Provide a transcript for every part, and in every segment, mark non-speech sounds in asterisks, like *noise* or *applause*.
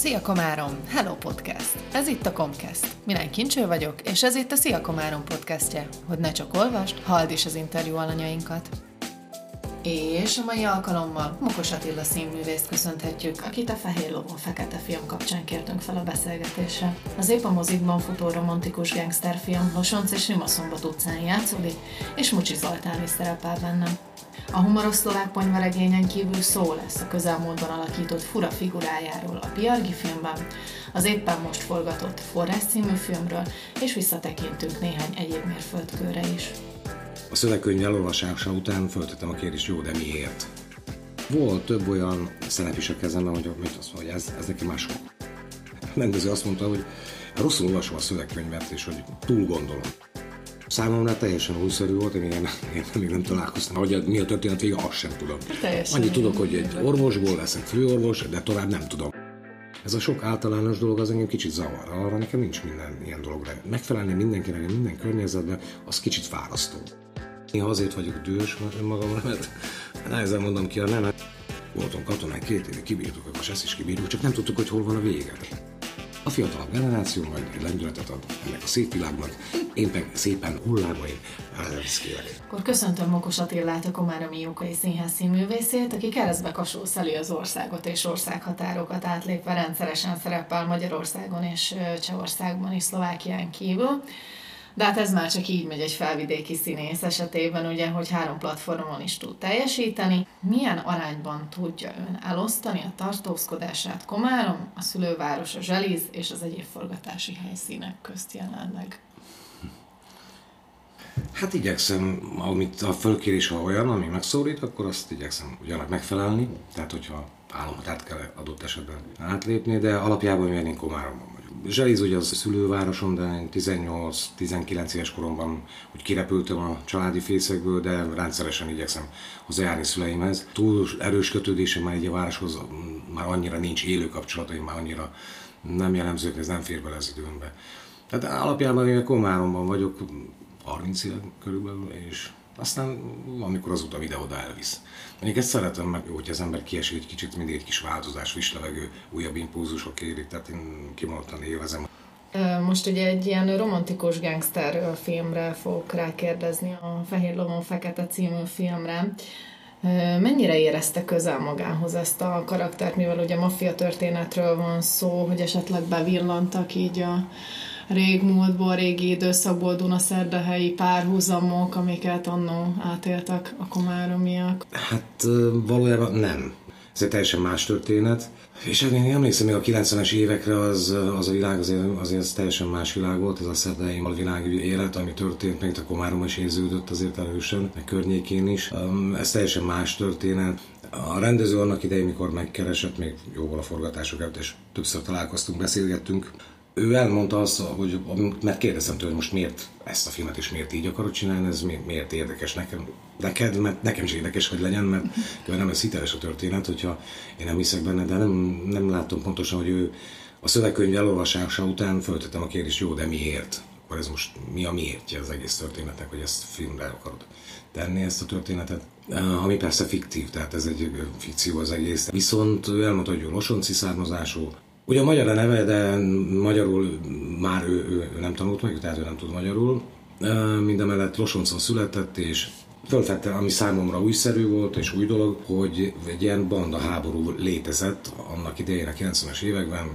Szia Komárom! Hello Podcast! Ez itt a Comcast. Mirány Kincső vagyok, és ez itt a Szia Komárom podcastje. Hogy ne csak olvast, halld is az interjú alanyainkat. És a mai alkalommal Mokos Attila színművészt köszönhetjük, akit a Fehér Lovon Fekete film kapcsán kértünk fel a beszélgetésre. Az épp a mozikban futó romantikus gangsterfilm Losonc és Rimaszombat utcán játszódik, és Mucsi Zoltán is szerepel benne. A humoros szlovák ponyvaregényen kívül szó lesz a közelmúltban alakított fura figurájáról a Piargi filmben, az éppen most forgatott Forrás című filmről, és visszatekintünk néhány egyéb mérföldkőre is. A szövegkönyv elolvasása után föltettem a kérdést, jó, de miért? Volt több olyan szerep is a kezemben, hogy, hogy azt mondja, hogy ez, ez neki máshol. A rendező azt mondta, hogy rosszul olvasom a szövegkönyvet, és hogy túl gondolom. Számomra teljesen újszerű volt, én ilyen, én még nem találkoztam. Hogy mi a történet vége, azt sem tudom. Teljesen Annyit tudok, hogy egy orvosból leszek főorvos, de tovább nem tudom. Ez a sok általános dolog az engem kicsit zavar. Arra nekem nincs minden ilyen dologra. Megfelelni mindenkinek, minden környezetben, az kicsit fárasztó. Én azért vagyok dühös magamra, *laughs* mert nehezen mondom ki a nemet. Voltunk katonák két évig, kibírtuk, akkor ezt is kibírjuk, csak nem tudtuk, hogy hol van a vége. A fiatalabb generáció majd egy lendületet ad ennek a szép világnak, én meg szépen hullámai elviszkélek. Akkor köszöntöm Mokos Attilát, a Komáromi Jókai Színház színművészét, aki keresztbe kasolszeli az országot és országhatárokat átlépve rendszeresen szerepel Magyarországon és Csehországban és Szlovákián kívül. De hát ez már csak így megy egy felvidéki színész esetében, ugye, hogy három platformon is tud teljesíteni. Milyen arányban tudja ön elosztani a tartózkodását Komárom, a szülőváros, a Zseliz és az egyéb forgatási helyszínek közt jelenleg? Hát igyekszem, amit a fölkérés ha olyan, ami megszólít, akkor azt igyekszem ugyanak megfelelni. Tehát, hogyha államot kell adott esetben átlépni, de alapjában én Komáromban. Zseliz ugye az a szülővárosom, de 18-19 éves koromban úgy kirepültem a családi fészekből, de rendszeresen igyekszem hozzájárni szüleimhez. Túl erős kötődésem már egy a városhoz már annyira nincs élő kapcsolataim, már annyira nem jellemzők, ez nem fér bele az időmbe. Tehát alapjában én Komáromban vagyok, 30 éve körülbelül, és aztán amikor az utam ide-oda elvisz. Mondjuk ezt szeretem meg, hogy az ember kiesik egy kicsit, mindig egy kis változás, friss levegő, újabb impulzusok érik, tehát én kimondottan élvezem. Most ugye egy ilyen romantikus gangster filmre fogok rákérdezni, a Fehér Lovon Fekete című filmre. Mennyire érezte közel magához ezt a karaktert, mivel ugye maffia történetről van szó, hogy esetleg bevillantak így a, régmúltból, régi időszakból Dunaszerdahelyi párhuzamok, amiket annó átéltek a komáromiak? Hát valójában nem. Ez egy teljesen más történet. És hát én emlékszem még a 90-es évekre az, az a világ azért, azért az teljesen más világ volt, ez a szerdai a világ élet, ami történt, még a Komárom is érződött azért erősen, a környékén is. Ez teljesen más történet. A rendező annak idején, mikor megkeresett, még jóval a forgatások előtt, és többször találkoztunk, beszélgettünk, ő elmondta azt, hogy mert kérdeztem tőle, hogy most miért ezt a filmet és miért így akarod csinálni, ez miért, miért érdekes nekem, neked, mert nekem is érdekes, hogy legyen, mert nem ez hiteles a történet, hogyha én nem hiszek benne, de nem, nem látom pontosan, hogy ő a szövegkönyv elolvasása után föltettem a kérdést, jó, de miért? Akkor ez most mi a miértje az egész történetnek, hogy ezt filmre akarod tenni ezt a történetet, ami persze fiktív, tehát ez egy fikció az egész. Viszont ő elmondta, hogy ő losonci származású, Ugye magyar a neve, de magyarul már ő, ő, ő nem tanult meg, tehát ő nem tud magyarul. Mindemellett Losoncon született, és fölfedte, ami számomra újszerű volt és új dolog, hogy egy ilyen banda háború létezett annak idején a 90-es években,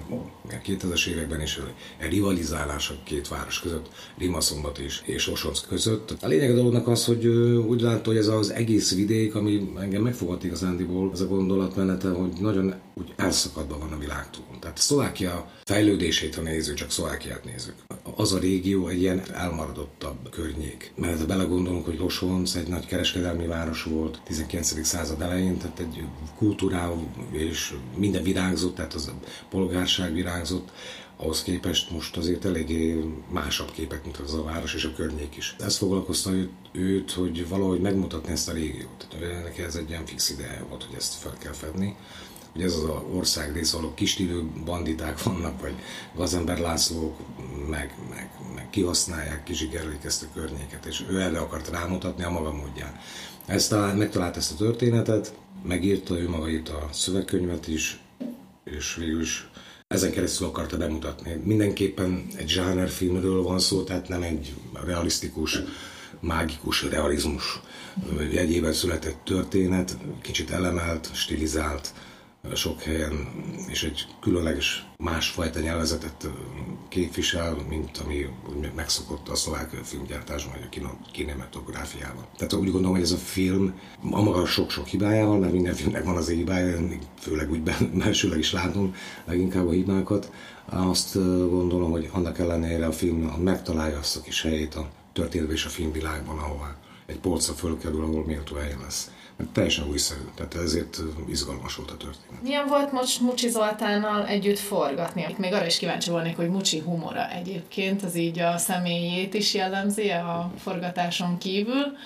a 2000-es években is egy rivalizálás a két város között, Rimaszombat és, és Osonc között. A lényeg a dolognak az, hogy úgy látta, hogy ez az egész vidék, ami engem megfogott igazándiból, ez a gondolatmenete, hogy nagyon úgy elszakadva van a világtól. Tehát Szlovákia fejlődését, ha nézzük, csak Szlovákiát nézzük. Az a régió egy ilyen elmaradottabb környék. Mert belegondolunk, hogy Losonc egy nagy kereskedelmi város volt 19. század elején, tehát egy kultúrával és minden virágzott, tehát az a polgárság virágzott, ahhoz képest most azért eléggé másabb képek mint az a város és a környék is. Ez foglalkozta őt hogy valahogy megmutatni ezt a régiót. Tehát neki ez egy ilyen fix ideje volt, hogy ezt fel kell fedni hogy ez az ország rész, ahol kistílő banditák vannak, vagy gazember Lászlók, meg, meg, meg kihasználják, kizsigerlik ezt a környéket, és ő erre akart rámutatni a maga módján. Ezt talán, megtalált ezt a történetet, megírta, ő maga írta a szövegkönyvet is, és végül is ezen keresztül akarta bemutatni. Mindenképpen egy zsánerfilmről van szó, tehát nem egy realisztikus, mágikus realizmus jegyében született történet, kicsit elemelt, stilizált, sok helyen, és egy különleges másfajta nyelvezetet képvisel, mint ami megszokott a szlovák filmgyártásban, vagy a kinematográfiában. Tehát úgy gondolom, hogy ez a film a maga sok-sok hibájával, mert minden filmnek van az hibája, főleg úgy belsőleg *laughs* is látom leginkább a hibákat. Azt gondolom, hogy annak ellenére a film megtalálja azt a kis helyét a történetben és a filmvilágban, ahova egy polcra fölkerül, ahol méltó helyen lesz teljesen újszerű, tehát ezért izgalmas volt a történet. Milyen volt most Mucsi Zoltánnal együtt forgatni? Még arra is kíváncsi volnék, hogy Mucsi humora egyébként, az így a személyét is jellemzi a forgatáson kívül,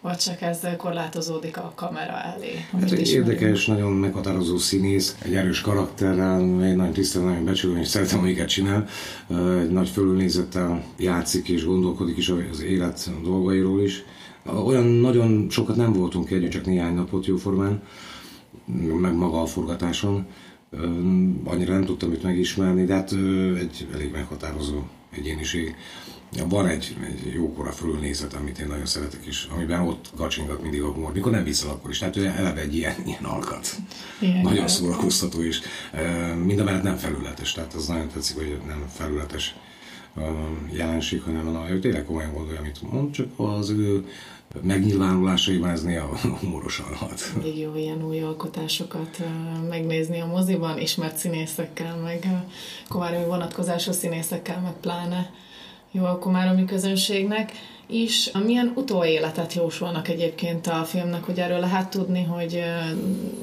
vagy csak ez korlátozódik a kamera elé? Hát egy érdekes, nagyon meghatározó színész, egy erős karakterrel, egy nagyon tisztelem, nagyon becsülöm, és szeretem, amiket csinál. Egy nagy fölülnézettel játszik és gondolkodik is az élet dolgairól is olyan nagyon sokat nem voltunk együtt, csak néhány napot jóformán, meg maga a forgatáson. Annyira nem tudtam őt megismerni, de hát egy elég meghatározó egyéniség. Van egy, egy jókora fölnézet, amit én nagyon szeretek is, amiben ott kacsingat mindig a humor. Mikor nem vissza, akkor is. Tehát ő eleve egy ilyen, ilyen alkat. Ilyen nagyon szórakoztató is. Mind a mellett nem felületes, tehát az nagyon tetszik, hogy nem felületes jelenség, hanem ő tényleg komolyan gondolja, amit mond, csak az ő megnyilvánulásaiban ez néha humorosan hat. Még jó ilyen új alkotásokat megnézni a moziban, ismert színészekkel, meg komáromi vonatkozású színészekkel, meg pláne jó a komáromi közönségnek is. Milyen utóéletet jósolnak egyébként a filmnek, hogy erről lehet tudni, hogy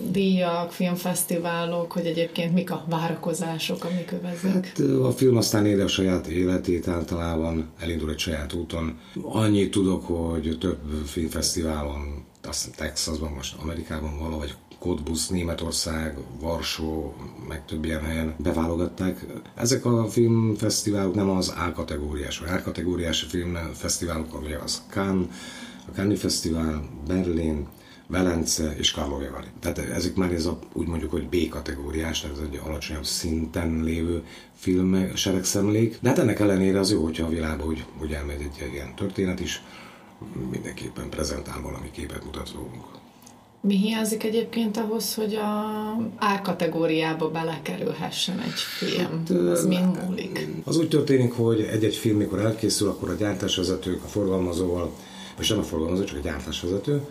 díjak, filmfesztiválok, hogy egyébként mik a várakozások, amik öveznek? Hát a film aztán éli a saját életét általában, elindul egy saját úton. Annyit tudok, hogy több filmfesztiválon, azt Texasban, most Amerikában valahogy Cottbus, Németország, Varsó, meg több ilyen helyen beválogatták. Ezek a filmfesztiválok nem az A kategóriás, vagy A kategóriás filmfesztiválok, ugye az Cannes, a Cannes Fesztivál, Berlin, Velence és Karlovy Vary. Tehát ezek már ez a, úgy mondjuk, hogy B kategóriás, tehát ez egy alacsonyabb szinten lévő film seregszemlék. De hát ennek ellenére az jó, hogyha a világban úgy, úgy elmegy egy, ilyen történet is, mindenképpen prezentál valami képet mutat rólunk. Mi hiányzik egyébként ahhoz, hogy a A kategóriába belekerülhessen egy film? Hát, az mind múlik? Az úgy történik, hogy egy-egy film, mikor elkészül, akkor a gyártásvezetők, a forgalmazóval, vagy nem a forgalmazó, csak a gyártásvezető,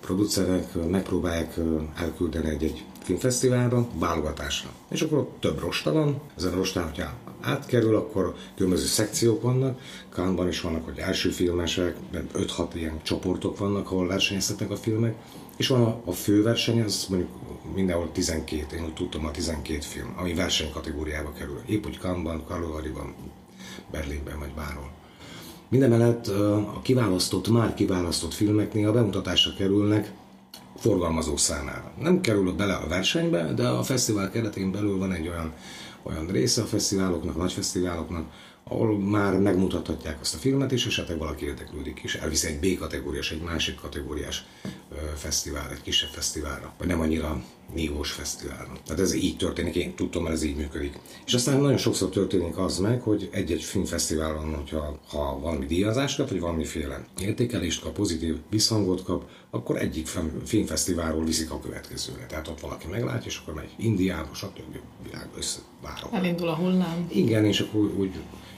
producerek megpróbálják elküldeni egy-egy filmfesztiválra, válogatásra. És akkor ott több rosta van, ezen a rostán, hogyha átkerül, akkor különböző szekciók vannak, Kánban is vannak, hogy első filmesek, 5-6 ilyen csoportok vannak, ahol versenyeztetnek a filmek, és van a, a főverseny, az mondjuk mindenhol 12, én úgy tudtam a 12 film, ami versenykategóriába kerül. Épp úgy Cannes-ban, Karlovariban, Berlinben vagy bárhol. Mindemellett a kiválasztott, már kiválasztott filmeknél a bemutatásra kerülnek forgalmazó számára. Nem kerül bele a versenybe, de a fesztivál keretén belül van egy olyan, olyan része a fesztiváloknak, nagy fesztiváloknak, ahol már megmutathatják azt a filmet, és esetleg valaki érdeklődik is, elviszi egy B kategóriás, egy másik kategóriás fesztivál, egy kisebb fesztiválra, vagy nem annyira nívós fesztiválra. Tehát ez így történik, én tudtam, mert ez így működik. És aztán nagyon sokszor történik az meg, hogy egy-egy filmfesztiválon, hogyha ha valami díjazást kap, vagy valamiféle értékelést kap, pozitív visszhangot kap, akkor egyik filmfesztiválról viszik a következőre. Tehát ott valaki meglátja, és akkor megy Indiába, stb. világba összevárok. Elindul a hullám. Igen, és akkor úgy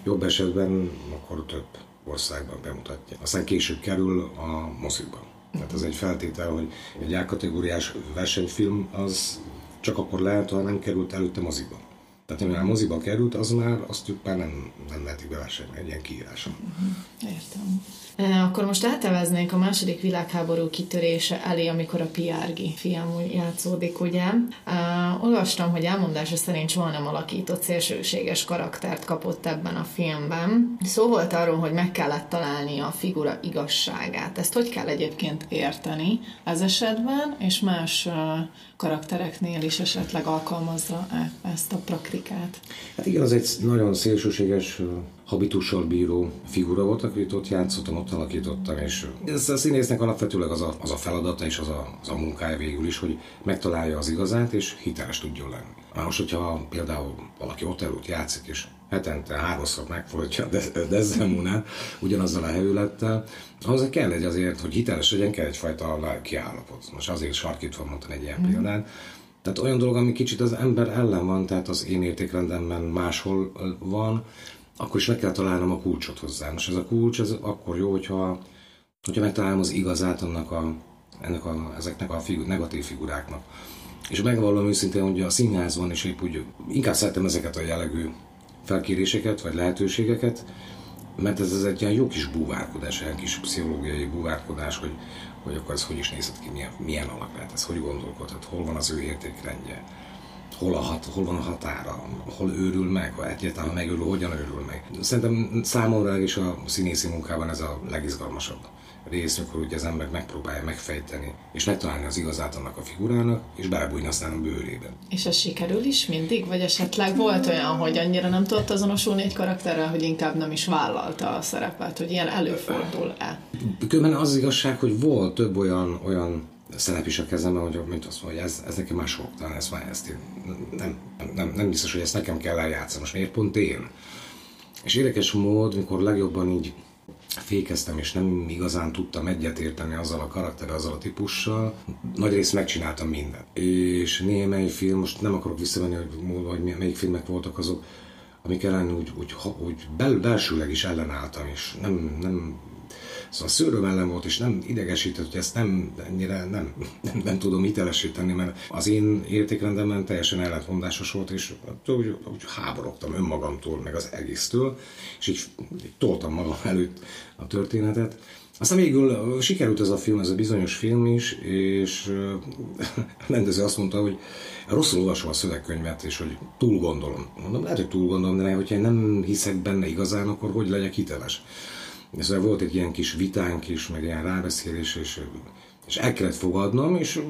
jobb esetben akkor több országban bemutatja. Aztán később kerül a mozikban. Tehát ez egy feltétel, hogy egy A-kategóriás versenyfilm az csak akkor lehet, ha nem került előtte moziba. Tehát mivel moziba került, az már azt már nem, nem lehetik beversenyni egy ilyen kiíráson. Uh-huh. Értem. Akkor most áteveznénk a második világháború kitörése elé, amikor a Piárgi fiam játszódik, ugye? Uh, olvastam, hogy elmondása szerint soha nem alakított szélsőséges karaktert kapott ebben a filmben. Szó volt arról, hogy meg kellett találni a figura igazságát. Ezt hogy kell egyébként érteni ez esetben, és más uh, karaktereknél is esetleg alkalmazza -e ezt a praktikát? Hát igen, az egy nagyon szélsőséges habitussal bíró figura volt, akit ott játszottam, ott alakítottam, és ez a színésznek alapvetőleg az a, az a feladata és az a, az a munkája végül is, hogy megtalálja az igazát, és hiteles tudjon lenni. Már most, hogyha például valaki ott játszik, és hetente háromszor megfordítja a Desdemonát ugyanazzal a hevülettel, ahhoz kell egy azért, hogy hiteles legyen, kell egyfajta lelki állapot. Most azért sarkítva mondtam egy ilyen mm. példát. Tehát olyan dolog, ami kicsit az ember ellen van, tehát az én értékrendemben máshol van, akkor is meg kell találnom a kulcsot hozzá. Most ez a kulcs, ez akkor jó, hogyha, hogyha megtalálom az igazát annak a, ennek a, ezeknek a figu, negatív figuráknak. És megvallom őszintén, hogy a színházban is épp úgy, inkább szeretem ezeket a jellegű felkéréseket, vagy lehetőségeket, mert ez, ez egy ilyen jó kis búvárkodás, egy kis pszichológiai búvárkodás, hogy, hogy akkor ez hogy is nézhet ki, milyen, milyen alak lehet ez, hogy gondolkodhat, hol van az ő értékrendje, hol, a hat, hol van a határa, hol őrül meg, ha egyáltalán ha megőrül, hogyan őrül meg. Szerintem számomra is a színészi munkában ez a legizgalmasabb rész, amikor ugye az ember megpróbálja megfejteni, és megtalálni az igazát annak a figurának, és belebújni aztán a bőrébe. És ez sikerül is mindig? Vagy esetleg volt olyan, hogy annyira nem tudott azonosulni egy karakterrel, hogy inkább nem is vállalta a szerepet, hogy ilyen előfordul-e? Különben az igazság, hogy volt több olyan, olyan szerep is a kezemben, hogy mint azt mondja, hogy ez, ez nekem már sok, talán ez már ezt én, nem, nem, nem biztos, hogy ezt nekem kell eljátszani, most miért pont én? És érdekes mód, mikor legjobban így fékeztem, és nem igazán tudtam egyetérteni azzal a karakterrel, azzal a típussal. Nagy részt megcsináltam mindent. És némely film, most nem akarok visszavenni, hogy, hogy melyik filmek voltak azok, amik ellen úgy, úgy, úgy bel, belsőleg is ellenálltam, és nem, nem Szóval ellen volt, és nem idegesített, hogy ezt nem ennyire nem, nem, nem tudom hitelesíteni, mert az én értékrendemben teljesen ellentmondásos volt, és úgy, úgy háborogtam önmagamtól, meg az egésztől, és így, így toltam magam előtt a történetet. Aztán végül sikerült ez a film, ez a bizonyos film is, és a rendező azt mondta, hogy rosszul olvasom a szövegkönyvet, és hogy túl gondolom. Mondom, lehet, hogy túl gondolom, de hogyha én nem hiszek benne igazán, akkor hogy legyek hiteles? És szóval volt egy ilyen kis vitánk is, meg ilyen rábeszélés, és, és el kellett fogadnom, és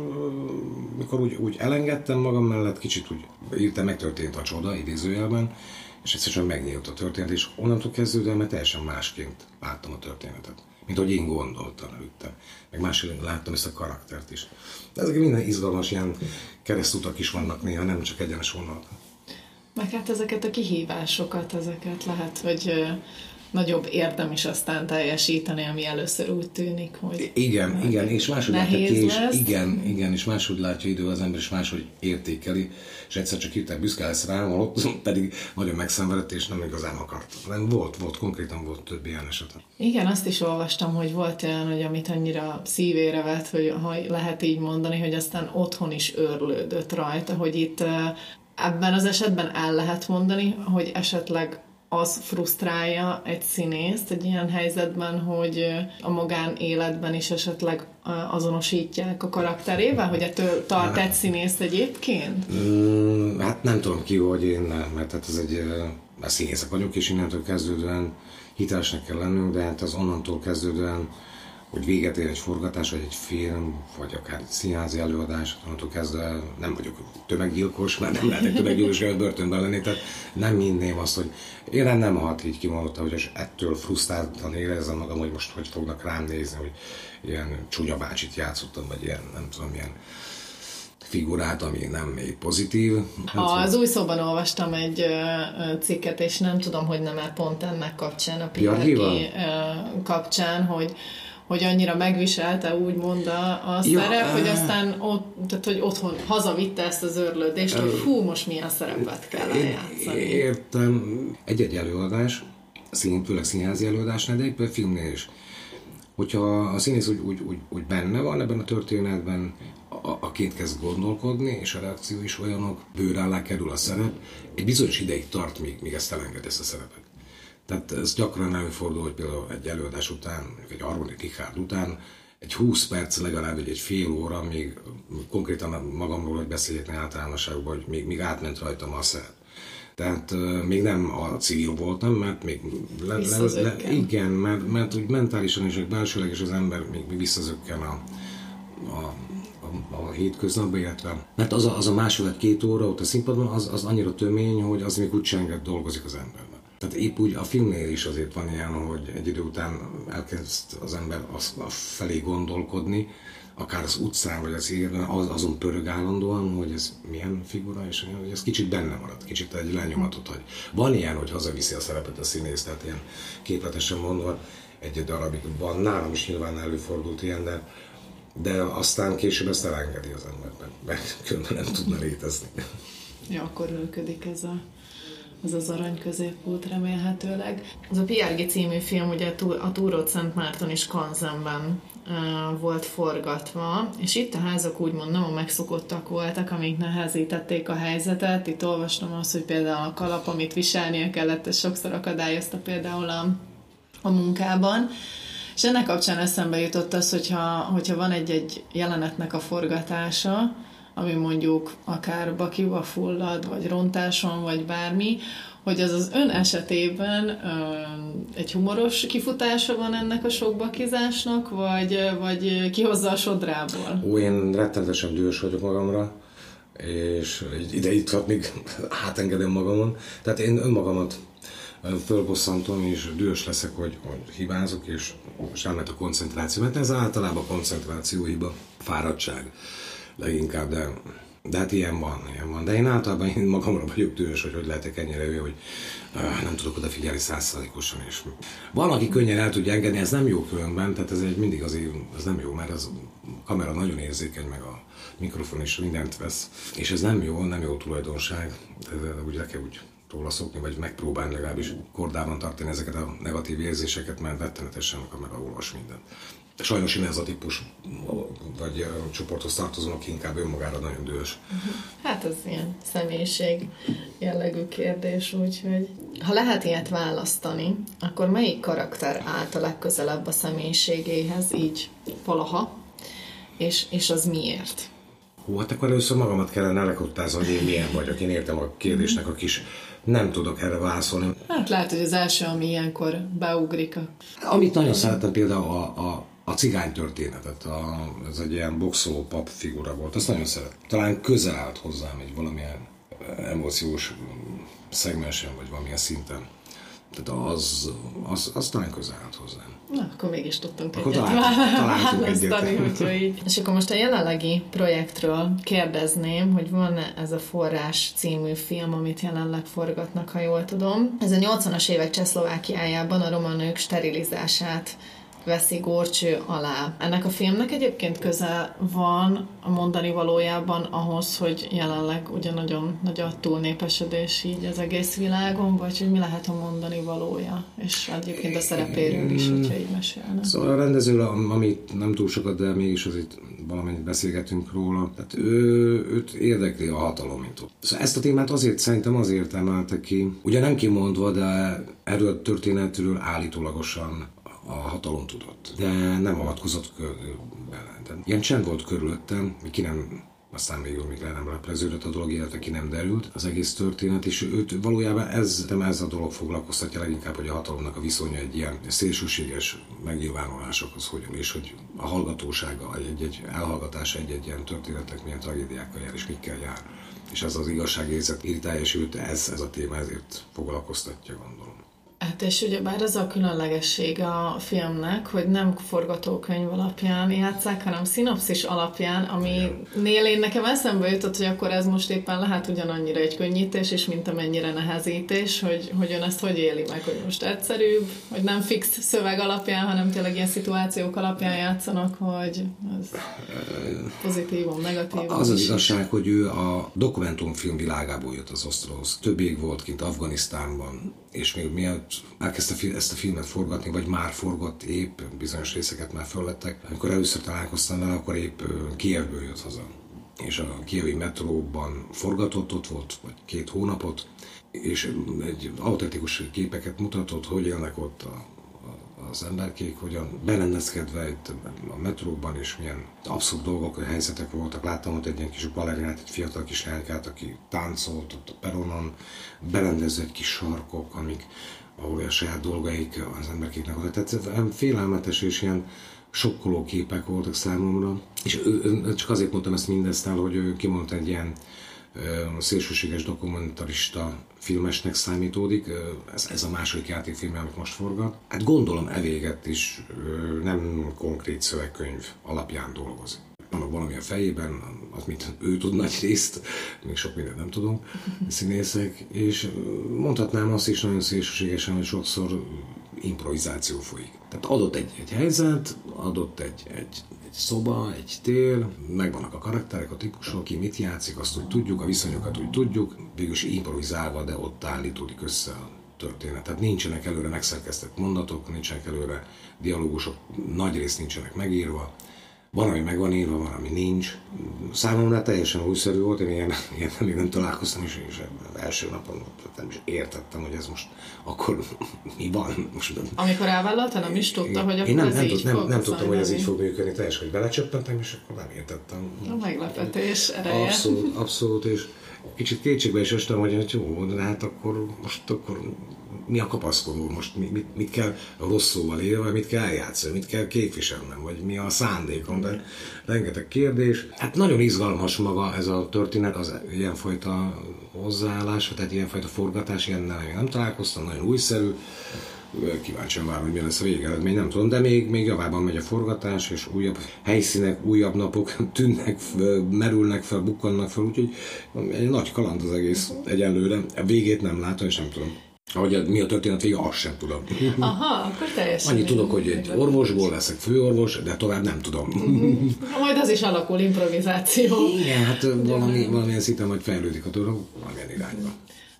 mikor úgy, úgy elengedtem magam mellett, kicsit úgy írtam, megtörtént a csoda, idézőjelben, és egyszerűen megnyílt a történet, és onnantól kezdődően mert teljesen másként láttam a történetet, mint hogy én gondoltam előtte. Meg másként láttam ezt a karaktert is. De ezek minden izgalmas ilyen keresztutak is vannak néha, nem csak egyenes vonalak. Meg hát ezeket a kihívásokat, ezeket lehet, hogy nagyobb érdem is aztán teljesíteni, ami először úgy tűnik, hogy Igen, igen, és máshogy látja ki, és igen, igen, és máshogy látja idő az ember, és máshogy értékeli, és egyszer csak hirtelen büszke lesz rá, ott pedig nagyon megszenvedett, és nem igazán akart. Nem volt, volt, konkrétan volt több ilyen eset. Igen, azt is olvastam, hogy volt olyan, hogy amit annyira szívére vett, hogy ha lehet így mondani, hogy aztán otthon is őrlődött rajta, hogy itt ebben az esetben el lehet mondani, hogy esetleg az frusztrálja egy színészt egy ilyen helyzetben, hogy a magán életben is esetleg azonosítják a karakterével, hogy ettől tart egy színészt egyébként? Mm, hát nem tudom ki, hogy én mert hát ez egy, színészek vagyok, és innentől kezdődően hitelesnek kell lennünk, de hát az onnantól kezdődően hogy véget ér egy forgatás, vagy egy film, vagy akár egy színházi előadás, onnantól kezdve nem vagyok tömeggyilkos, mert nem lehet egy tömeggyilkos a börtönben lenni, tehát nem hinném azt, hogy én nem hat így kimondotta, hogy ettől frusztráltan érezzem magam, hogy most hogy fognak rám nézni, hogy ilyen csúnya bácsit játszottam, vagy ilyen, nem tudom, ilyen figurát, ami nem még pozitív. Nem az új szóban olvastam egy cikket, és nem tudom, hogy nem-e pont ennek kapcsán, a Piarki kapcsán, hogy hogy annyira megviselte úgymond a, a ja, szerep, hogy aztán ott, tehát, hogy otthon hazavitte ezt az örlődést, hogy hú, most milyen szerepet kell eljátszani. Értem. Egy-egy előadás, szín, főleg színházi előadás, de egy filmnél is. Hogyha a színész úgy, úgy, úgy, úgy benne van ebben a történetben, a, a két kezd gondolkodni, és a reakció is olyanok, bőr alá kerül a szerep, egy bizonyos ideig tart, míg, míg ezt elenged ezt a szerepet. Tehát ez gyakran előfordul, hogy például egy előadás után, egy Armoni Richard után, egy 20 perc, legalább egy, egy fél óra, még konkrétan magamról, hogy beszéljek általánosságban, hogy még, még átment rajtam a szerep. Tehát uh, még nem a civil voltam, mert még le, le, le, igen, mert, mert úgy mentálisan és belsőleg is az ember még, még visszazökken a, a, a, a hétköznapba, illetve mert az a, az a másfél két óra ott a színpadon, az, az annyira tömény, hogy az még úgy dolgozik az ember. Tehát épp úgy a filmnél is azért van ilyen, hogy egy idő után elkezd az ember az, a felé gondolkodni, akár az utcán, vagy az életben, az, azon pörög állandóan, hogy ez milyen figura, és hogy ez kicsit benne marad, kicsit egy lenyomatot hagy. Van ilyen, hogy hazaviszi a szerepet a színész, tehát ilyen képletesen mondva, egy darabig van, nálam is nyilván előfordult ilyen, de, de aztán később ezt elengedi az ember, mert különben nem tudna létezni. Ja, akkor működik ez a az az arany középút remélhetőleg. Az a Piárgi című film ugye a Túrót Szent Márton és Kanzenben volt forgatva, és itt a házak úgymond nem a megszokottak voltak, amik nehezítették a helyzetet. Itt olvastam azt, hogy például a kalap, amit viselnie kellett, ez sokszor akadályozta például a, a munkában. És ennek kapcsán eszembe jutott az, hogyha, hogyha van egy-egy jelenetnek a forgatása, ami mondjuk akár bakiba fullad, vagy rontáson, vagy bármi, hogy az az ön esetében ö, egy humoros kifutása van ennek a sok bakizásnak, vagy, vagy kihozza a sodrából? Ó, én rettenetesen dühös vagyok magamra, és ide itt még átengedem magamon. Tehát én önmagamat fölbosszantom, és dühös leszek, hogy, hogy hibázok, és, elment a koncentráció. Mert ez általában koncentráció hiba, fáradtság leginkább, de, de hát ilyen van, ilyen van. De én általában én magamra vagyok tűrös, hogy hogy lehetek ennyire ő, hogy uh, nem tudok odafigyelni százszerzalékosan. És van, aki könnyen el tudja engedni, ez nem jó különben, tehát ez egy mindig az ez nem jó, mert az a kamera nagyon érzékeny, meg a mikrofon is mindent vesz. És ez nem jó, nem jó tulajdonság, de, de úgy le kell úgy róla szokni, vagy megpróbálni legalábbis kordában tartani ezeket a negatív érzéseket, mert rettenetesen a kamera olvas mindent. Sajnos én ez a típus, vagy csoporthoz tartozom, aki inkább önmagára nagyon dühös. Hát ez ilyen személyiség jellegű kérdés, úgyhogy ha lehet ilyet választani, akkor melyik karakter állt a legközelebb a személyiségéhez, így valaha, és, és az miért? Hú, hát akkor először magamat kellene lekottázni, hogy én milyen vagyok. Én értem a kérdésnek a kis nem tudok erre válaszolni. Hát lehet, hogy az első, ami ilyenkor beugrik. A... Amit nagyon szeretem például a, a, a cigány történetet, a, ez egy ilyen boxoló pap figura volt, azt nagyon szeret. Talán közel állt hozzám egy valamilyen emóciós szegmensen, vagy valamilyen szinten. Tehát az, az, az talán közel állt hozzám. Na, akkor mégis tudtunk akkor egyet találtunk *laughs* egyet. És akkor most a jelenlegi projektről kérdezném, hogy van ez a Forrás című film, amit jelenleg forgatnak, ha jól tudom. Ez a 80-as évek Csehszlovákiájában a roma nők sterilizását veszi górcső alá. Ennek a filmnek egyébként köze van a mondani valójában ahhoz, hogy jelenleg ugye nagyon nagy a túlnépesedés így az egész világon, vagy hogy mi lehet a mondani valója, és egyébként a szerepéről is, hogyha így mesélne. Szóval a rendező, amit nem túl sokat, de mégis az itt valamennyit beszélgetünk róla, tehát ő, őt érdekli a hatalom. Szóval ezt a témát azért szerintem azért emelte ki, ugye nem kimondva, de erről a történetről állítólagosan a hatalom tudott, de nem avatkozott bele. Ilyen csend volt körülöttem, ki nem aztán még még le nem lepleződött a dolog, illetve ki nem derült az egész történet, és őt valójában ez, nem ez a dolog foglalkoztatja leginkább, hogy a hatalomnak a viszonya egy ilyen szélsőséges megnyilvánulásokhoz hogyan, és hogy a hallgatósága, egy-egy elhallgatás egy-egy ilyen történetek milyen tragédiákkal jár, és mikkel jár. És ez az igazságérzet irritálja, és őt ez, ez a téma ezért foglalkoztatja, gondolom. Hát és ugye bár ez a különlegesség a filmnek, hogy nem forgatókönyv alapján játszák, hanem szinopszis alapján, nél én nekem eszembe jutott, hogy akkor ez most éppen lehet ugyanannyira egy könnyítés, és mint amennyire nehezítés, hogy, hogy ön ezt hogy éli meg, hogy most egyszerűbb, hogy nem fix szöveg alapján, hanem tényleg ilyen szituációk alapján játszanak, hogy ez pozitívum, negatívum. Az az igazság, hogy ő a dokumentumfilm világából jött az osztróhoz. Több ég volt kint Afganisztánban, és még mielőtt elkezdte ezt a filmet forgatni, vagy már forgott épp, bizonyos részeket már fölvettek, amikor először találkoztam vele, akkor épp Kievből jött haza. És a kievi metróban forgatott, ott volt vagy két hónapot, és egy autentikus képeket mutatott, hogy élnek ott a az emberkék hogyan berendezkedve itt a metróban, és milyen abszurd dolgok, helyzetek voltak. Láttam ott egy ilyen kis balerinát, egy fiatal kis lánykát, aki táncolt ott a peronon, berendezve egy kis sarkok, amik, ahol a saját dolgaik az emberkéknek voltak. Tehát félelmetes és ilyen sokkoló képek voltak számomra. És csak azért mondtam ezt mindezt el, hogy ő kimondta egy ilyen szélsőséges dokumentarista filmesnek számítódik. Ez, ez a második játékfilm, amit most forgat. Hát gondolom evéget is nem konkrét szövegkönyv alapján dolgozik vannak valami a fejében, az, mit ő tud nagy részt, még sok mindent nem tudunk, *laughs* színészek, és mondhatnám azt is nagyon szélsőségesen, hogy sokszor improvizáció folyik. Tehát adott egy, egy helyzet, adott egy, egy, egy szoba, egy tér, megvannak a karakterek, a típusok, ki mit játszik, azt úgy tudjuk, a viszonyokat úgy tudjuk, végülis improvizálva, de ott állítódik össze a történet. Tehát nincsenek előre megszerkesztett mondatok, nincsenek előre dialógusok, nagy rész nincsenek megírva, van, ami meg van írva, van, ami nincs. Számomra teljesen újszerű volt, én ilyen, ilyen még nem találkoztam, és, és első napon nem is értettem, hogy ez most akkor mi van. Most, Amikor elvállalta, nem is tudta, hogy akkor én nem, ez nem, így nem, nem, nem tudtam, hogy ez így fog működni, teljesen, hogy belecsöppentem, és akkor nem értettem. A meglepetés ereje. Abszolút, abszolút, és kicsit kétségbe is estem, hogy hát jó, de hát akkor most akkor mi a kapaszkodó, most mit, mit, mit kell rossz szóval élve, mit kell eljátszani, mit kell képviselnem, vagy mi a szándékom, de rengeteg kérdés. Hát nagyon izgalmas maga ez a történet, az ilyenfajta hozzáállás, tehát ilyenfajta forgatás, ilyennel még nem találkoztam, nagyon újszerű, kíváncsian várom, hogy mi lesz a végeredmény, nem tudom, de még, még javában megy a forgatás, és újabb helyszínek, újabb napok *laughs* tűnnek, merülnek fel, bukkannak fel, úgyhogy egy nagy kaland az egész egyelőre. A végét nem látom, és nem tudom. Ahogy mi a történet vége, azt sem tudom. Aha, akkor teljesen. Annyit tudok, hogy egy orvosból leszek főorvos, de tovább nem tudom. *laughs* Majd az is alakul improvizáció. Igen, hát valami, valamilyen szinten majd fejlődik a dolog, valamilyen irányba.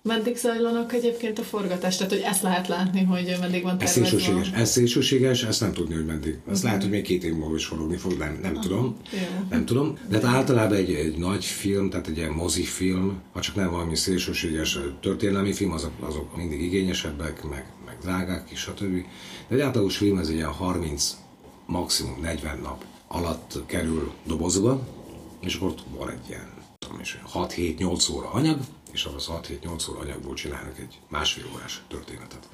Meddig zajlanak egyébként a forgatás? Tehát, hogy ezt lehet látni, hogy meddig van tervezve? Ez szélsőséges, ez szélsőséges, ezt nem tudni, hogy meddig. Ezt uh-huh. lehet, hogy még két év múlva is forogni fog, nem, nem uh-huh. tudom. Yeah. Nem tudom. De hát általában egy, egy nagy film, tehát egy ilyen mozifilm, ha csak nem valami szélsőséges történelmi film, azok, azok mindig igényesebbek, meg, meg drágák is, stb. De egy átlagos film, ez egy ilyen 30, maximum 40 nap alatt kerül dobozba, és akkor van egy ilyen 6-7-8 óra anyag, és az 6-7-8 óra anyagból csinálnak egy másfél órás történetet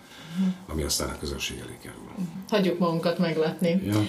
ami aztán a közönség elé kerül. Hagyjuk magunkat meglepni. Ja.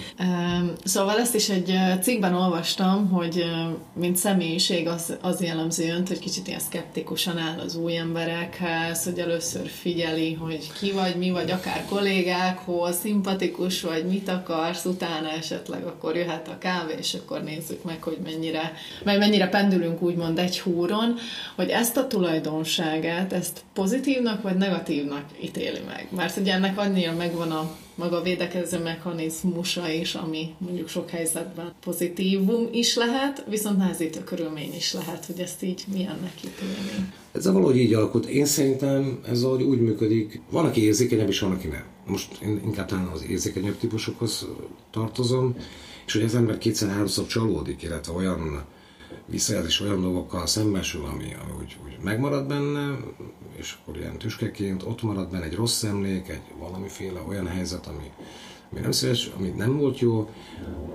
Szóval ezt is egy cikkben olvastam, hogy mint személyiség az, az jellemző önt, hogy kicsit ilyen szkeptikusan áll az új emberekhez, hogy először figyeli, hogy ki vagy, mi vagy, akár kollégák, hol szimpatikus vagy, mit akarsz, utána esetleg akkor jöhet a kávé, és akkor nézzük meg, hogy mennyire, mert mennyire pendülünk úgymond egy húron, hogy ezt a tulajdonságát, ezt pozitívnak vagy negatívnak ítéli meg mert ugye ennek annyira megvan a maga védekező mechanizmusa is, ami mondjuk sok helyzetben pozitívum is lehet, viszont nehezítő körülmény is lehet, hogy ezt így milyennek ítélni. Ez a valahogy így alakult. Én szerintem ez valahogy úgy működik, van, aki érzékenyebb, és van, aki nem. Most én inkább talán az érzékenyebb típusokhoz tartozom, és hogy az ember kétszer-háromszor csalódik, illetve olyan visszajelzés olyan dolgokkal szembesül, ami, ami úgy, úgy megmarad benne, és akkor ilyen tüskeként ott marad benne egy rossz emlék, egy valamiféle olyan helyzet, ami, ami nem szíves, ami nem volt jó,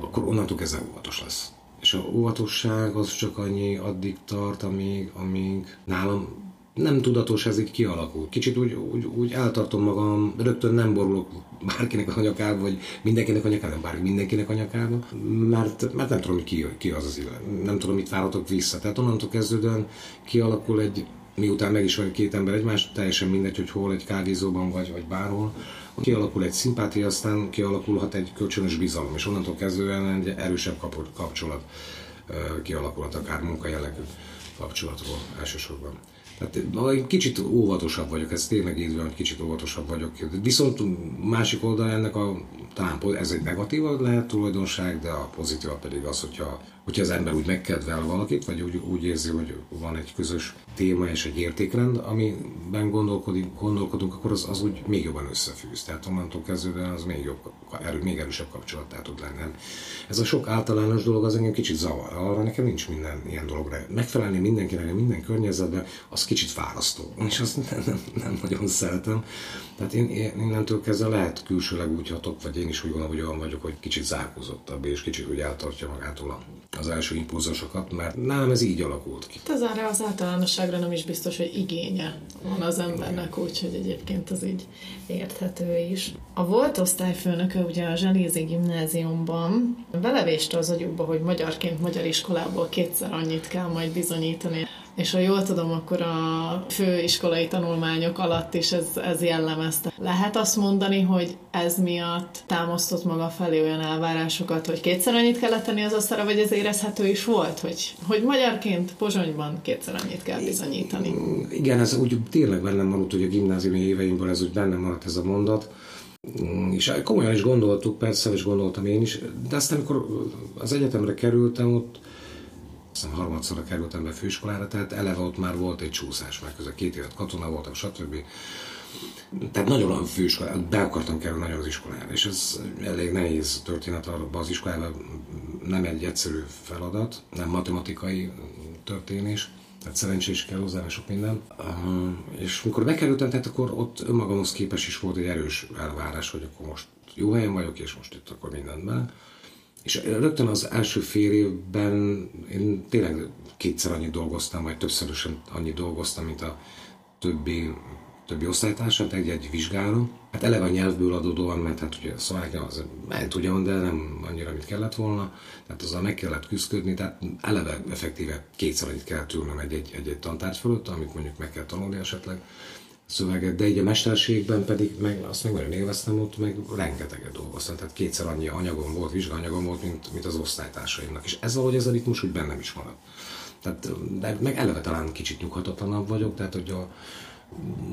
akkor onnantól kezdve óvatos lesz. És a óvatosság az csak annyi addig tart, amíg, amíg nálam nem tudatos ez így kialakul. Kicsit úgy, úgy, úgy eltartom magam, rögtön nem borulok bárkinek a nyakába, vagy mindenkinek a nyakába, bárki mindenkinek a nyakába, mert, mert nem tudom, ki, ki az az illet. Nem tudom, mit várhatok vissza. Tehát onnantól kezdődően kialakul egy, miután meg is vagy két ember egymást, teljesen mindegy, hogy hol, egy kávézóban vagy, vagy bárhol, kialakul egy szimpátia, aztán kialakulhat egy kölcsönös bizalom, és onnantól kezdően egy erősebb kapcsolat kialakulhat, akár munkajellegű kapcsolatról elsősorban. Tehát kicsit óvatosabb vagyok, ez tényleg így hogy kicsit óvatosabb vagyok. Viszont másik oldal ennek a, talán ez egy negatív lehet tulajdonság, de a pozitív pedig az, hogyha hogyha az ember úgy megkedvel valakit, vagy úgy, úgy érzi, hogy van egy közös téma és egy értékrend, amiben gondolkodik, gondolkodunk, akkor az, az úgy még jobban összefűz. Tehát onnantól kezdődően az még, jobb, erő, még erősebb kapcsolattá tud lenni. Ez a sok általános dolog az engem kicsit zavar. Arra nekem nincs minden ilyen dologra. Megfelelni mindenkinek, minden környezetben, az kicsit fárasztó. És azt nem, nem, nem nagyon szeretem. Tehát én, én innentől kezdve lehet külsőleg úgy hatok, vagy én is úgy gondolom, hogy olyan vagyok, hogy kicsit zárkózottabb, és kicsit úgy eltartja magától a az első impulzusokat, mert nálam ez így alakult ki. Ez arra az általánosságra nem is biztos, hogy igénye van az embernek, úgyhogy egyébként az így érthető is. A volt osztályfőnöke ugye a Zselézi gimnáziumban belevést az agyukba, hogy magyarként magyar iskolából kétszer annyit kell majd bizonyítani. És ha jól tudom, akkor a főiskolai tanulmányok alatt is ez, ez jellemezte. Lehet azt mondani, hogy ez miatt támasztott maga felé olyan elvárásokat, hogy kétszer annyit kellett tenni az asztalra, vagy ez érezhető is volt, hogy, hogy magyarként Pozsonyban kétszer annyit kell bizonyítani? Igen, ez úgy tényleg bennem maradt, hogy a gimnáziumi éveimben ez úgy bennem maradt ez a mondat. És komolyan is gondoltuk, persze, és gondoltam én is, de aztán, amikor az egyetemre kerültem, ott aztán harmadszorra kerültem be főiskolára, tehát eleve ott már volt egy csúszás, mert közben két évet katona voltam, stb. Tehát nagyon a főiskolát, be akartam kerülni nagyon az iskolára, és ez elég nehéz történet arra az iskolában, nem egy egyszerű feladat, nem matematikai történés, tehát szerencsés kell hozzá, sok minden. Uh, és amikor bekerültem, tehát akkor ott önmagamhoz képes is volt egy erős elvárás, hogy akkor most jó helyen vagyok, és most itt akkor mindenben. És rögtön az első fél évben én tényleg kétszer annyit dolgoztam, vagy többszörösen annyit dolgoztam, mint a többi, többi osztálytársam, egy-egy vizsgáló. Hát eleve a nyelvből adódóan, mert hát ugye szlovákia az ment ugyan, de nem annyira, mint kellett volna. Tehát azzal meg kellett küzdködni, tehát eleve effektíve kétszer annyit kellett ülnöm egy-egy, egy-egy tantárgy fölött, amit mondjuk meg kell tanulni esetleg szöveget, de így a mesterségben pedig meg azt meg nagyon élveztem, ott meg rengeteget dolgoztam, tehát kétszer annyi anyagom volt, vizsgaanyagom volt, mint, mint az osztálytársaimnak, és ez valahogy ez a ritmus úgy bennem is maradt. Tehát, de meg eleve talán kicsit nyughatatlanabb vagyok, tehát hogy a,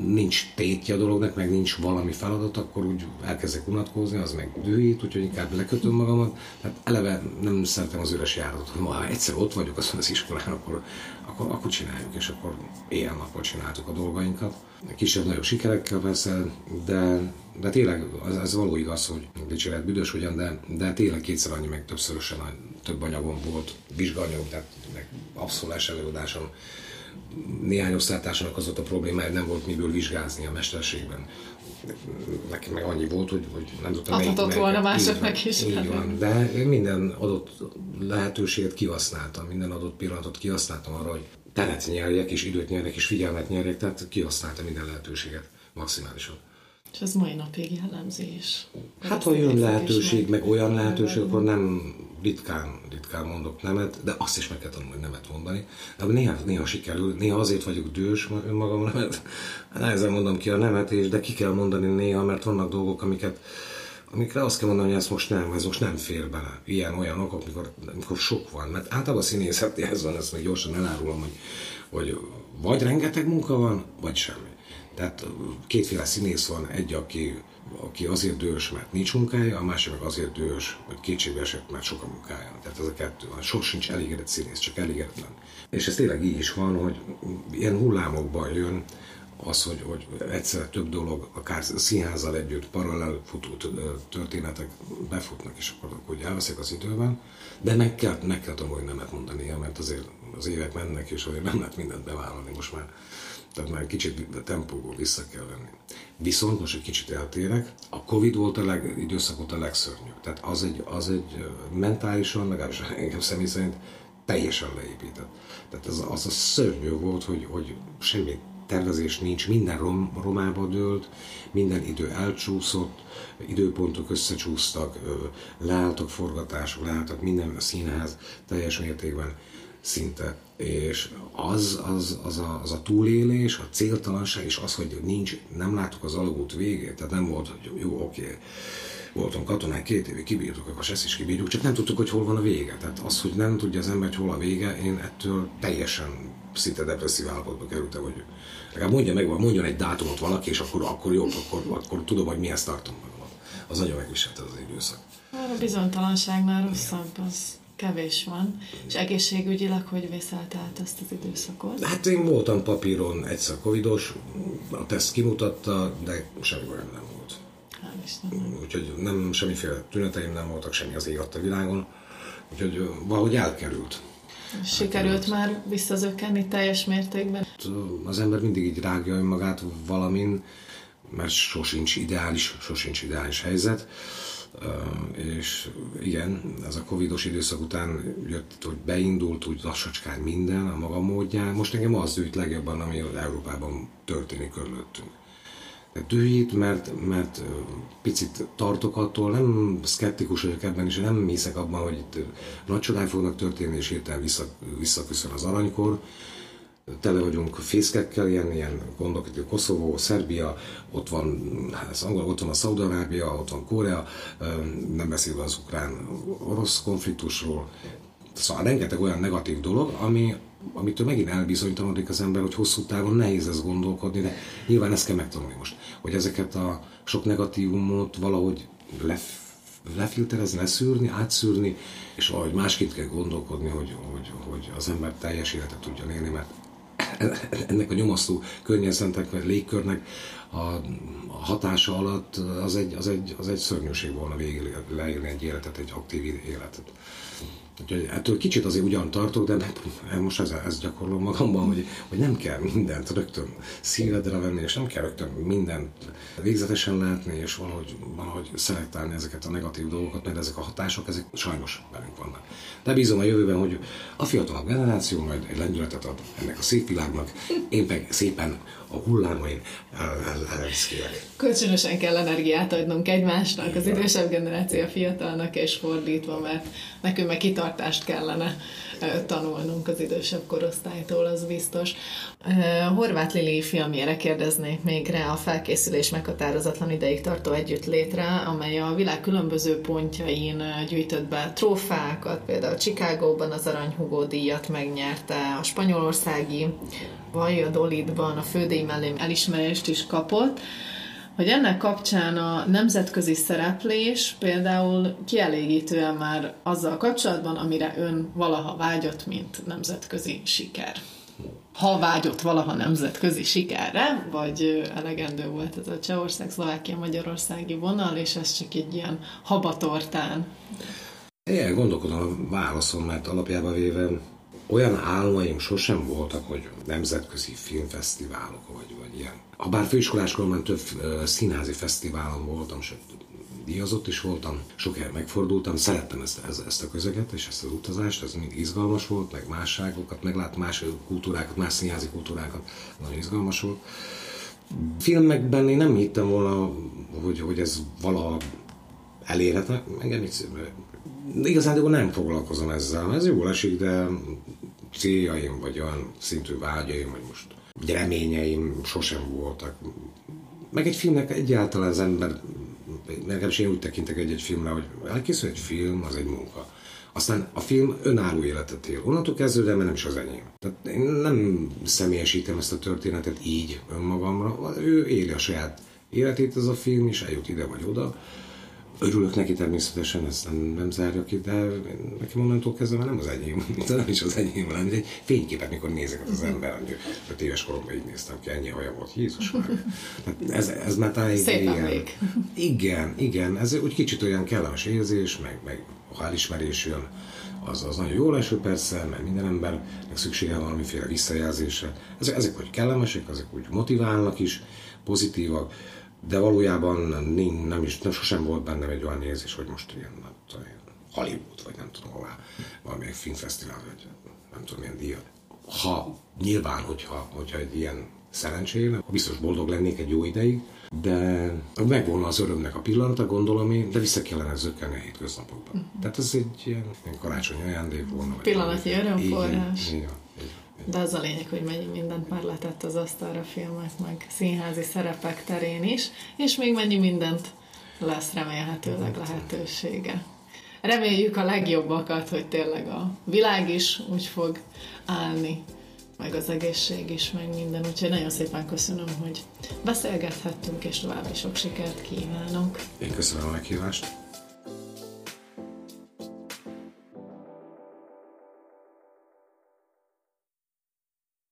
nincs tétje a dolognak, meg nincs valami feladat, akkor úgy elkezdek unatkozni, az meg dühít, úgyhogy inkább lekötöm magamat. Tehát eleve nem szeretem az üres járatot, hogy ha egyszer ott vagyok azon az iskolán, akkor, akkor, akkor csináljuk, és akkor éjjel-nappal csináltuk a dolgainkat. Kisebb-nagyobb sikerekkel persze, de, de tényleg ez, ez való igaz, hogy dicséret büdös ugyan, de, de tényleg kétszer annyi, meg többszörösen több anyagom volt, vizsgaanyagom, tehát meg abszolás előadásom néhány osztálytársának az volt a problémája, hogy nem volt miből vizsgázni a mesterségben. Neki meg annyi volt, hogy, hogy nem tudtam Adhatott volna másoknak is. Így van, de én minden adott lehetőséget kihasználtam, minden adott pillanatot kihasználtam arra, hogy teret nyerjek, és időt nyerjek, és figyelmet nyerjek, tehát kihasználtam minden lehetőséget maximálisan. És ez mai napig jellemző is. Hát, ha jön lehetőség, meg olyan lehetőség, akkor nem ritkán, ritkán mondok nemet, de azt is meg kell tanulni nemet mondani. De néha, néha sikerül, néha azért vagyok dős önmagamra, mert nehezen mondom ki a nemet, és de ki kell mondani néha, mert vannak dolgok, amiket, amikre azt kell mondani, hogy ez most nem, ez most nem fér bele. Ilyen olyanok, amikor, amikor sok van. Mert általában a színészeti ez van, ezt még gyorsan elárulom, hogy, hogy vagy rengeteg munka van, vagy semmi. Tehát kétféle színész van, egy, aki, aki azért dühös, mert nincs munkája, a másik meg azért dühös, hogy kétségbe esett, mert sok a munkája. Tehát ez a kettő van. Sos sincs elégedett színész, csak elégedetlen. És ez tényleg így is van, hogy ilyen hullámokban jön az, hogy, hogy egyszerre több dolog, akár színházzal együtt paralel futó történetek befutnak, és akkor, akkor elveszik az időben, de meg kell, meg kell tanulni nemet mondani, mert azért az évek mennek, és azért nem lehet mindent bevállalni most már tehát már kicsit a tempóból vissza kell venni. Viszont most egy kicsit eltérek, a Covid volt a leg, időszakot a legszörnyűbb. Tehát az egy, az egy mentálisan, legalábbis *laughs* engem személy szerint teljesen leépített. Tehát az, az a szörnyű volt, hogy, hogy semmi tervezés nincs, minden rom, romába dőlt, minden idő elcsúszott, időpontok összecsúsztak, leálltak forgatások, leálltak minden a színház teljes mértékben szinte. És az, az, az, a, az a túlélés, a céltalanság, és az, hogy nincs, nem láttuk az alagút végét, tehát nem volt, hogy jó, oké, voltunk katonák, két évig kibírtuk, akkor ezt is kibírjuk, csak nem tudtuk, hogy hol van a vége. Tehát az, hogy nem tudja az ember, hogy hol a vége, én ettől teljesen szinte depresszív állapotba kerültem, hogy legalább mondja meg, mondjon egy dátumot valaki, és akkor, akkor jó, akkor, akkor tudom, hogy mihez tartom magamat. Az nagyon megviselte az időszak. A bizonytalanságnál rosszabb az kevés van, és egészségügyileg hogy vészelt át azt az időszakot? Hát én voltam papíron egyszer covidos, a teszt kimutatta, de semmi bajom nem volt. Úgyhogy nem semmiféle tüneteim nem voltak, semmi az ég a világon, úgyhogy valahogy elkerült. Sikerült hát, már visszazökkenni teljes mértékben? Az ember mindig így rágja önmagát valamin, mert sosincs ideális, sosincs ideális helyzet és igen, ez a covidos időszak után jött, hogy beindult úgy lassacskán minden a maga módján. Most engem az üt legjobban, ami Európában történik körülöttünk. Dühít, mert, mert picit tartok attól, nem szkeptikus vagyok ebben, és nem hiszek abban, hogy itt nagy csodák fognak történni, és hirtelen vissza, visszaköszön az aranykor. Tele vagyunk fészkekkel, ilyen, ilyen gondok, itt Koszovó, Szerbia, ott van, ez angol, ott van a Szaudarábia, ott van Korea, nem beszélve az ukrán-orosz konfliktusról. Szóval rengeteg olyan negatív dolog, ami, amitől megint elbizonytalanodik az ember, hogy hosszú távon nehéz ez gondolkodni, de nyilván ezt kell megtanulni most, hogy ezeket a sok negatívumot valahogy lef, lefilterezni, leszűrni, átszűrni, és valahogy másként kell gondolkodni, hogy, hogy, hogy az ember teljes életet tudjon élni, mert ennek a nyomasztó környezetnek, vagy légkörnek a hatása alatt az egy, az egy, az egy szörnyűség volna végig leélni egy életet, egy aktív életet. Úgyhogy ettől kicsit azért ugyan tartok, de most ez, ez gyakorlom magamban, hogy, hogy nem kell mindent rögtön szívedre venni, és nem kell rögtön mindent végzetesen látni, és valahogy, valahogy szelektálni ezeket a negatív dolgokat, mert ezek a hatások, ezek sajnos velünk vannak. De bízom a jövőben, hogy a fiatalabb generáció majd egy lendületet ad ennek a szép világnak, én meg szépen a hullámain elviszkélek. Kölcsönösen kell energiát adnunk egymásnak, az idősebb generáció a fiatalnak, és fordítva, mert nekünk meg kitartást kellene tanulnunk az idősebb korosztálytól, az biztos. Horváth Lili filmjére kérdeznék még rá a felkészülés meghatározatlan ideig tartó együttlétre, amely a világ különböző pontjain gyűjtött be trófákat, például Chicagóban az Aranyhugó díjat megnyerte, a spanyolországi Valladolidban a fődíj mellé elismerést is kapott, hogy ennek kapcsán a nemzetközi szereplés például kielégítően már azzal kapcsolatban, amire ön valaha vágyott, mint nemzetközi siker. Ha vágyott valaha nemzetközi sikerre, vagy elegendő volt ez a Csehország, Szlovákia, Magyarországi vonal, és ez csak egy ilyen habatortán. Igen, gondolkodom a válaszom, mert alapjában véve olyan álmaim sosem voltak, hogy nemzetközi filmfesztiválok, vagy, vagy ilyen. Ha bár főiskolás koromban több színházi fesztiválon voltam, sőt, díjazott is voltam, sok helyen megfordultam, szerettem ezt, ezt a közeget és ezt az utazást, ez mind izgalmas volt, meg másságokat, meglát más kultúrákat, más színházi kultúrákat, nagyon izgalmas volt. Filmekben én nem hittem volna, hogy, hogy ez valaha elérhetne, engem így igazán nem foglalkozom ezzel. Ez jól esik, de céljaim, vagy olyan szintű vágyaim, vagy most reményeim sosem voltak. Meg egy filmnek egyáltalán az ember, legalábbis én úgy tekintek egy-egy filmre, hogy elkészül egy film, az egy munka. Aztán a film önálló életet él. Onnantól kezdődően, mert nem is az enyém. Tehát én nem személyesítem ezt a történetet így önmagamra. Ő éli a saját életét ez a film, és eljut ide vagy oda Örülök neki természetesen, ezt nem, nem zárja ki, de nekem onnantól kezdve már nem az enyém, *laughs* nem is az enyém, hanem egy fényképet, mikor nézek az ember, hogy öt éves koromban így néztem ki, ennyi haja volt, Jézus már. Ez, ez már talán egy ilyen, Igen, igen, ez úgy kicsit olyan kellemes érzés, meg, meg ha elismerés jön, az, az nagyon jó eső persze, mert minden embernek szüksége van valamiféle visszajelzésre. Ezek, ezek hogy kellemesek, ezek úgy motiválnak is, pozitívak, de valójában nem, nem is, nem, sosem volt bennem egy olyan érzés, hogy most ilyen, nem tudom, Hollywood, vagy nem tudom hová, valamilyen filmfesztivál, vagy nem tudom, milyen díjat. Ha nyilván, hogyha, hogyha egy ilyen szerencsére, biztos boldog lennék egy jó ideig, de megvolna az örömnek a pillanata, gondolom én, de vissza kellene zökkenni a hétköznapokban. Uh-huh. Tehát ez egy ilyen, ilyen karácsonyi ajándék volna. Pillanatnyi örömforrás. Igen, igen. De az a lényeg, hogy mennyi mindent már letett az asztalra filmek, meg színházi szerepek terén is, és még mennyi mindent lesz remélhetőleg lehetősége. Reméljük a legjobbakat, hogy tényleg a világ is úgy fog állni, meg az egészség is, meg minden. Úgyhogy nagyon szépen köszönöm, hogy beszélgethettünk, és további sok sikert kívánok. Én köszönöm a meghívást.